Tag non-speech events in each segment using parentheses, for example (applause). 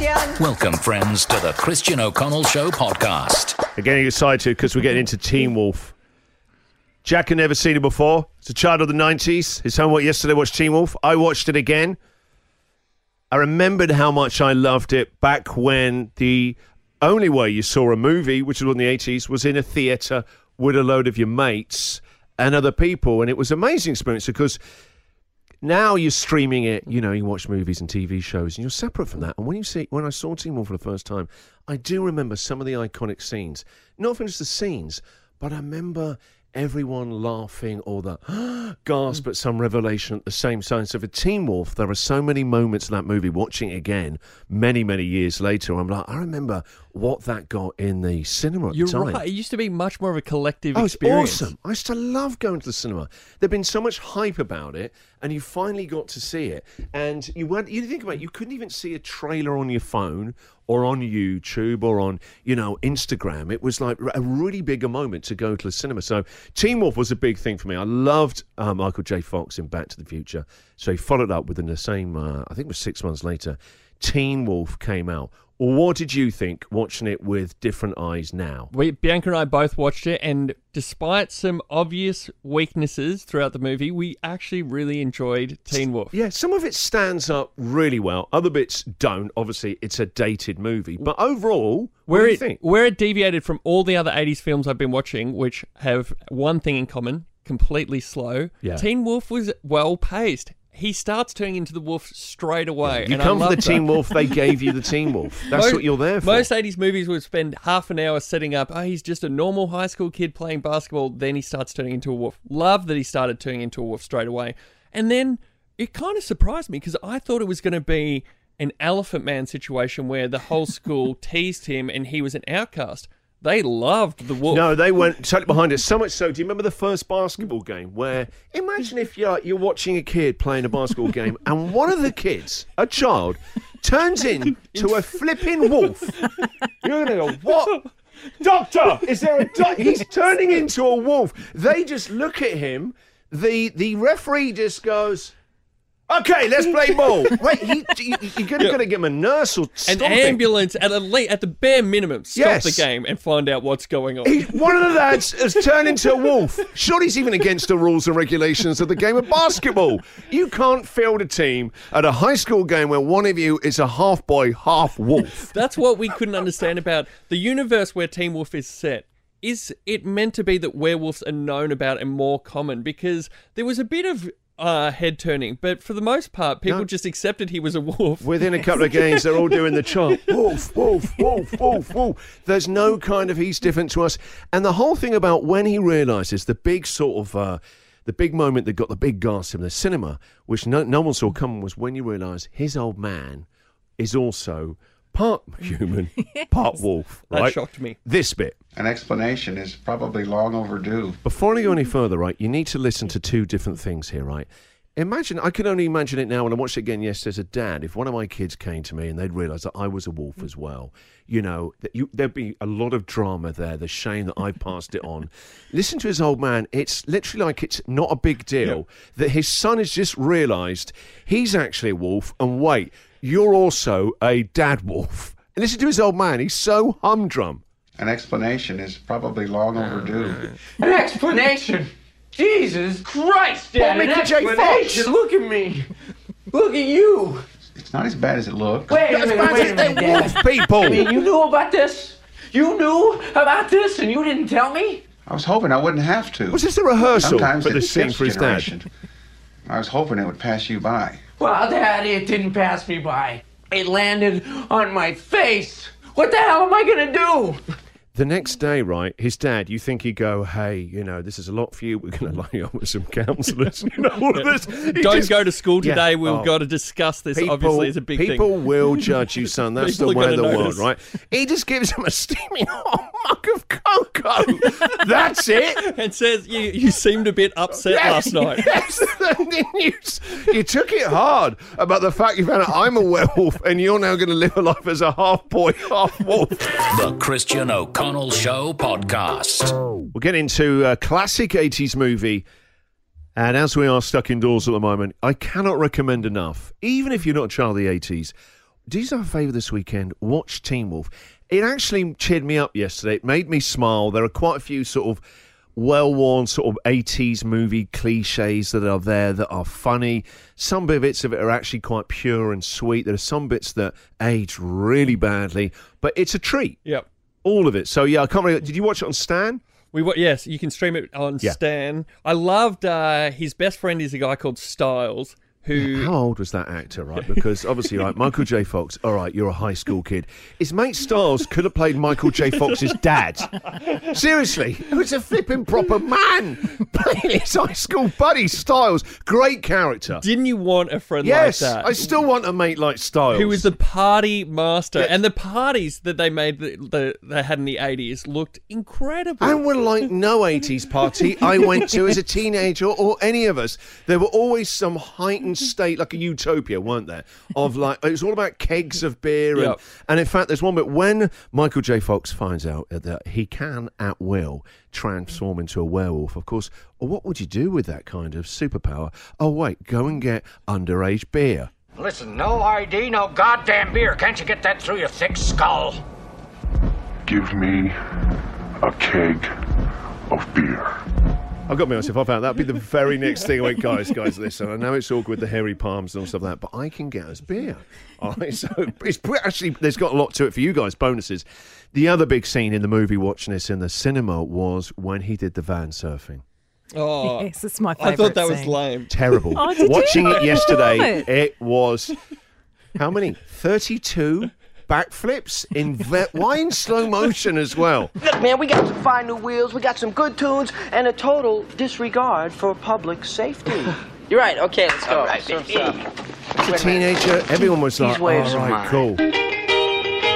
Christian. Welcome, friends, to the Christian O'Connell Show podcast. I'm getting excited because we're getting into Teen Wolf. Jack had never seen it before. It's a child of the 90s. His homework yesterday watched Teen Wolf. I watched it again. I remembered how much I loved it back when the only way you saw a movie, which was in the 80s, was in a theatre with a load of your mates and other people. And it was an amazing experience because now you're streaming it, you know, you watch movies and TV shows and you're separate from that. And when you see when I saw Teen Wolf for the first time, I do remember some of the iconic scenes. Not just the scenes, but I remember everyone laughing or the (gasps) gasp at some revelation at the same time. So for Teen Wolf, there are so many moments in that movie, watching it again many, many years later, I'm like, I remember what that got in the cinema at You're the time. right. It used to be much more of a collective Oh, it's experience. awesome. I used to love going to the cinema. There'd been so much hype about it, and you finally got to see it. And you went, you think about it, you couldn't even see a trailer on your phone or on YouTube or on, you know, Instagram. It was like a really big a moment to go to the cinema. So Teen Wolf was a big thing for me. I loved uh, Michael J. Fox in Back to the Future. So he followed up within the same, uh, I think it was six months later. Teen Wolf came out. What did you think watching it with different eyes now? We, Bianca and I both watched it, and despite some obvious weaknesses throughout the movie, we actually really enjoyed Teen Wolf. Yeah, some of it stands up really well. Other bits don't. Obviously, it's a dated movie, but overall, what Where do you it, think? where it deviated from all the other 80s films I've been watching, which have one thing in common completely slow, Yeah. Teen Wolf was well paced. He starts turning into the wolf straight away. You come for the love Teen. Wolf, they gave you the Teen Wolf. (laughs) That's Most- what you're there for. Most 80s movies would spend half an hour setting up, oh, he's just a normal high school kid playing basketball. Then he starts turning into a wolf. Love that he started turning into a wolf straight away. And then it kind of surprised me because I thought it was going to be an Elephant Man situation where the whole school (laughs) teased him and he was an outcast. They loved the wolf. No, they went totally behind it. So much so. Do you remember the first basketball game where imagine if you're you're watching a kid playing a basketball game (laughs) and one of the kids, a child, turns into a flipping wolf. You're gonna go, what? Doctor, is there a doctor? He's turning into a wolf. They just look at him. The the referee just goes. Okay, let's play (laughs) ball. Wait, he, you, you're gonna, Yeah. gonna give him a nurse or An stop him. ambulance at, a le- at the bare minimum stop Yes. the game and find out what's going on. He, one of the lads has turned into a wolf. Surely he's even against the rules and regulations of the game of basketball. You can't field a team at a high school game where one of you is a half boy, half wolf. That's what we couldn't understand about the universe where Teen Wolf is set. Is it meant to be that werewolves are known about and more common? Because there was a bit of uh, head turning, but for the most part, people No. just accepted he was a wolf. Within a couple of games, they're all doing the chant (laughs) wolf, wolf, wolf, wolf, wolf. There's no kind of he's different to us. And the whole thing about when he realizes the big sort of. Uh, the big moment that got the big gasp in the cinema, which no, no one saw coming, was when you realise his old man is also part human, (laughs) part wolf. That Right? shocked me. This bit. An explanation is probably long overdue. Before I go any further, right, you need to listen to two different things here, right? Imagine, I can only imagine it now when I watched it again yesterday as a dad. If one of my kids came to me and they'd realise that I was a wolf as well, you know, that you, there'd be a lot of drama there, the shame that I passed it on. (laughs) Listen to his old man. It's literally like it's not a big deal that his son has just realised he's actually a wolf, and wait, you're also a dad wolf. And listen to his old man. He's so humdrum. An explanation is probably long overdue. An explanation? Jesus Christ, Dad! Well, an Mickey J. Explanation! Look at me! Look at you! It's not as bad as it looks. Wait a That's minute, bad wait a as minute, they're Dad. wolf people. I mean, you knew about this? You knew about this and you didn't tell me? I was hoping I wouldn't have to. Was this a rehearsal Sometimes for the it scene skips for his dad? generation. I was hoping it would pass you by. Well, Daddy, it didn't pass me by. It landed on my face. What the hell am I gonna do? The next day, right, his dad, you think he'd go, hey, you know, this is a lot for you. We're going to line you up with some counsellors. (laughs) You know, all of this. He Don't just- go to school Yeah. today. We've Oh. got to discuss this. People, Obviously, it's a big people thing. People will judge you, son. That's (laughs) the way of the gonna world, right? He just gives him a steaming (laughs) hot mug of cocoa. That's it. (laughs) And says you, you seemed a bit upset last night. (laughs) Yes. (laughs) And then you, you took it hard about the fact you found out I'm a werewolf and you're now going to live a life as a half boy, half wolf. The Christian O'Connell Show podcast. We'll get into a classic 80s movie. And as we are stuck indoors at the moment, I cannot recommend enough, even if you're not a child of the 80s, do yourself a favour this weekend. Watch Teen Wolf. It actually cheered me up yesterday. It made me smile. There are quite a few sort of well-worn sort of 80s movie cliches that are there that are funny. Some bits of it are actually quite pure and sweet. There are some bits that age really badly, but it's a treat. Yep. All of it. So yeah, I can't really. Did you watch it on Stan? We yes, you can stream it on Yeah. Stan. I loved uh, his best friend is a guy called Styles who How old was that actor, right? Because obviously, right, Michael J. Fox. All right, you're a high school kid. His mate Styles could have played Michael J. Fox's dad. Seriously, it was a flipping proper man (laughs) playing his high school buddy Styles. Great character. didn't you want a friend Yes, like that? I still want a mate like Styles. who was the party master, and the parties that they made that the, they had in the eighties looked incredible. And were like no 80s party I went to as a teenager or any of us. There were always some heightened state, like a utopia, weren't there? Of like, it was all about kegs of beer. And, Yep. and in fact, there's one bit when Michael J. Fox finds out that he can, at will, transform into a werewolf. Of course, what would you do with that kind of superpower? Oh, wait, go and get underage beer. Listen, no ID, no goddamn beer. Can't you get that through your thick skull? Give me a keg of beer. I've got to be honest, if I found that'd be the very next thing I went, guys, guys, listen, I know it's awkward with the hairy palms and all stuff like that, but I can get us beer. (laughs) All right, so it's actually, there's got a lot to it for you guys, bonuses. The other big scene in the movie watching this in the cinema was when he did the van surfing. oh, Yes, it's my favourite I thought that was lame. Terrible. Oh, did you Watching it yesterday, (laughs) it was how many? 32 backflips in ve- why in slow motion as well? Look, man, we got some fine new wheels, we got some good tunes, and a total disregard for public safety. (laughs) You're right. Okay, let's go. Surf's up. As a teenager, everyone was like, These waves all are right, mine." cool.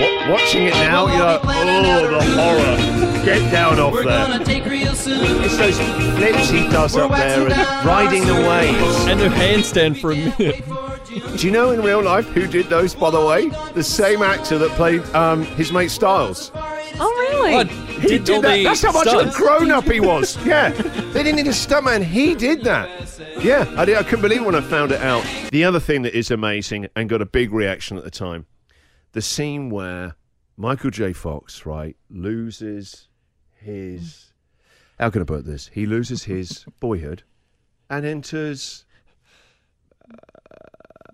Wa- watching it now, you're like, oh, the horror. Get down off there. It's those flips he does up there and riding the waves. And the handstand for a minute. Do you know in real life who did those, by the way? The same actor that played um, his mate Styles. Oh, really? Oh, He did, did that. That's how much of a grown up he was. Yeah. They didn't need a stuntman. He did that. Yeah. I, did, I couldn't believe it when I found it out. The other thing that is amazing and got a big reaction at the time the scene where Michael J. Fox, right, loses his. How can I put this? He loses his boyhood and enters.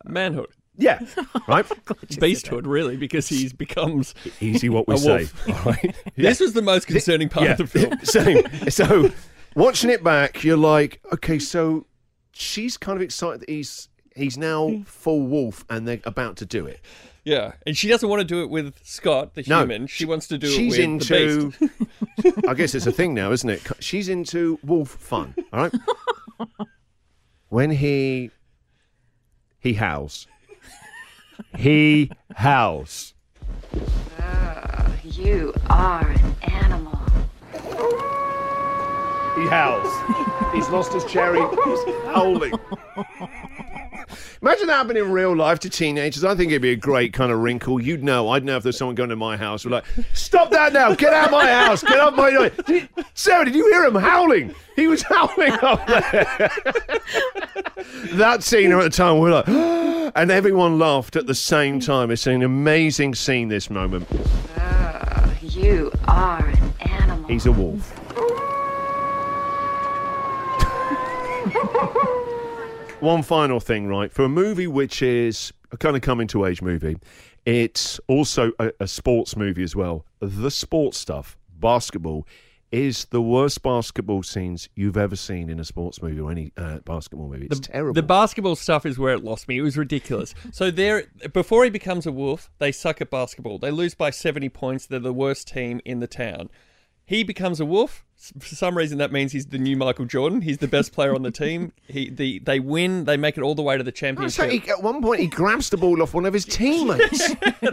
Manhood, Yeah. (laughs) Right? Oh, beasthood, really, because he becomes. Easy what we say. right. (laughs) This was the most concerning part of the film. (laughs) Same. So watching it back, you're like, okay, so she's kind of excited that he's he's now hmm. full wolf and they're about to do it. Yeah, and she doesn't want to do it with Scott, the No, human. She wants to do it with the into beast. I guess it's a thing now, isn't it? She's into wolf fun. All right. when he he howls. He howls. Uh, you are an animal. He howls. He's lost his cherry. He's howling. Imagine that happening in real life to teenagers. I think it'd be a great kind of wrinkle. You'd know. I'd know if there's someone going to my house. We're like, stop that now. Get out of my house. Get out of my. Did, Sarah, did you hear him howling? He was howling up there. That scene at the time, we're like, (gasps) and everyone laughed at the same time. It's an amazing scene, this moment. Uh, you are an animal. He's a wolf. (laughs) One final thing, right? For a movie which is a kind of coming to age movie, it's also a, a sports movie as well. The sports stuff, basketball, is the worst basketball scenes you've ever seen in a sports movie or any uh, basketball movie. It's terrible. The basketball stuff is where it lost me. It was ridiculous. (laughs) So there, before he becomes a wolf, they suck at basketball. They lose by seventy points. They're the worst team in the town. He becomes a wolf. For some reason, that means he's the new Michael Jordan. He's the best player on the team. (laughs) He, the, they win. They make it all the way to the I championship. say he, at one point, he grabs the ball off one of his (laughs) teammates.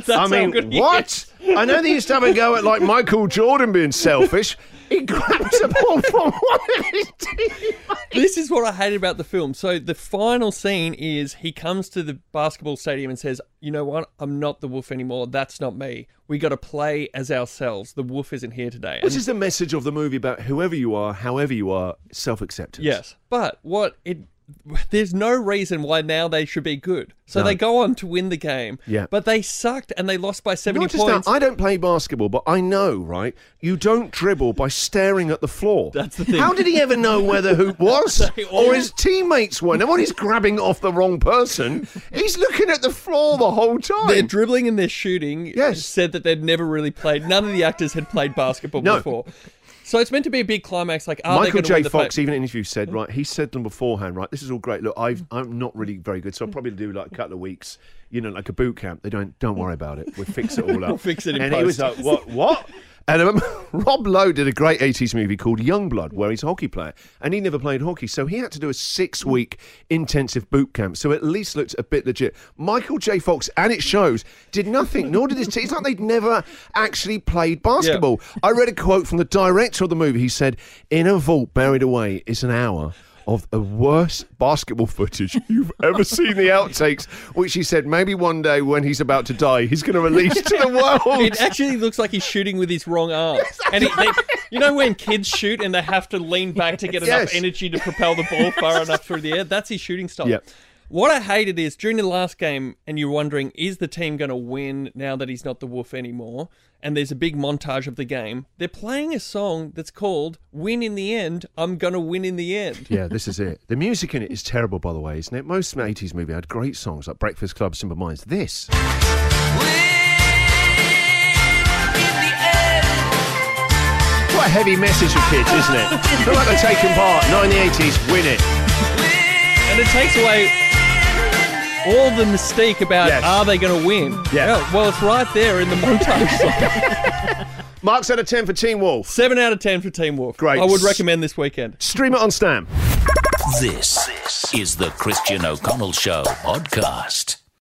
I mean, what? I know they used to have a go at like Michael Jordan being selfish. He grabs the ball from (laughs) one of his teammates. this is what I hated about the film. So the final scene is he comes to the basketball stadium and says, "You know what? I'm not the wolf anymore. That's not me. We got to play as ourselves. The wolf isn't here today." Which And- is the message of the movie about whoever you are, however you are, self acceptance. yes, but what it (laughs) there's no reason why now they should be good. So No. they go on to win the game. Yeah. But they sucked and they lost by 70 Not just points. that, I don't play basketball, but I know, right? You don't dribble by staring at the floor. That's the thing. How did he ever know where the hoop (laughs) was? Or his teammates were? He's grabbing off the wrong person, he's looking at the floor the whole time. Their dribbling and their shooting Yes. said that they'd never really played. None of the actors had played basketball No. before. So it's meant to be a big climax. Like, Michael J. Fox, even in an interview, said, right, he said them beforehand, right, this is all great. Look, I've, mm. I'm not really very good, so I'll mm. probably do like a couple of weeks, you know, like a boot camp. They don't, don't worry about it. We'll fix it all (laughs) up. We'll fix it in And he was like, what, what? And um, (laughs) Rob Lowe did a great 80s movie called Youngblood, where he's a hockey player, and he never played hockey, so he had to do a six-week intensive boot camp, so at least looked a bit legit. Michael J. Fox, and it shows, did nothing, nor did his team. It's like they'd never actually played basketball. I read a quote from the director of the movie. He said, "In a vault buried away is an hour." Of the worst basketball footage you've ever seen, the outtakes, which he said maybe one day when he's about to die, he's going to release to the world. It actually looks like he's shooting with his wrong arm. and he, they, you know when kids shoot and they have to lean back to get Yes. enough energy to propel the ball far (laughs) enough through the air? That's his shooting style. Yep. What I hated is during the last game, and you're wondering, is the team going to win now that he's not the wolf anymore? And there's a big montage of the game. They're playing a song that's called Win in the End, I'm Gonna Win in the End. Yeah, this is it. The music in it is terrible, by the way, isn't it? Most 80s movies had great songs like Breakfast Club, Simple Minds. This. Quite a heavy message for kids, isn't it? Feel like they're taking part. Not in the 80s, win it. And it takes away all the mystique about Yes. are they going to win? Yeah. Well, it's right there in the montage song. (laughs) Marks out of 10 for Teen Wolf. Seven out of ten for Teen Wolf. Great. I would recommend this weekend. Stream it on Stan. This is the Christian O'Connell Show podcast.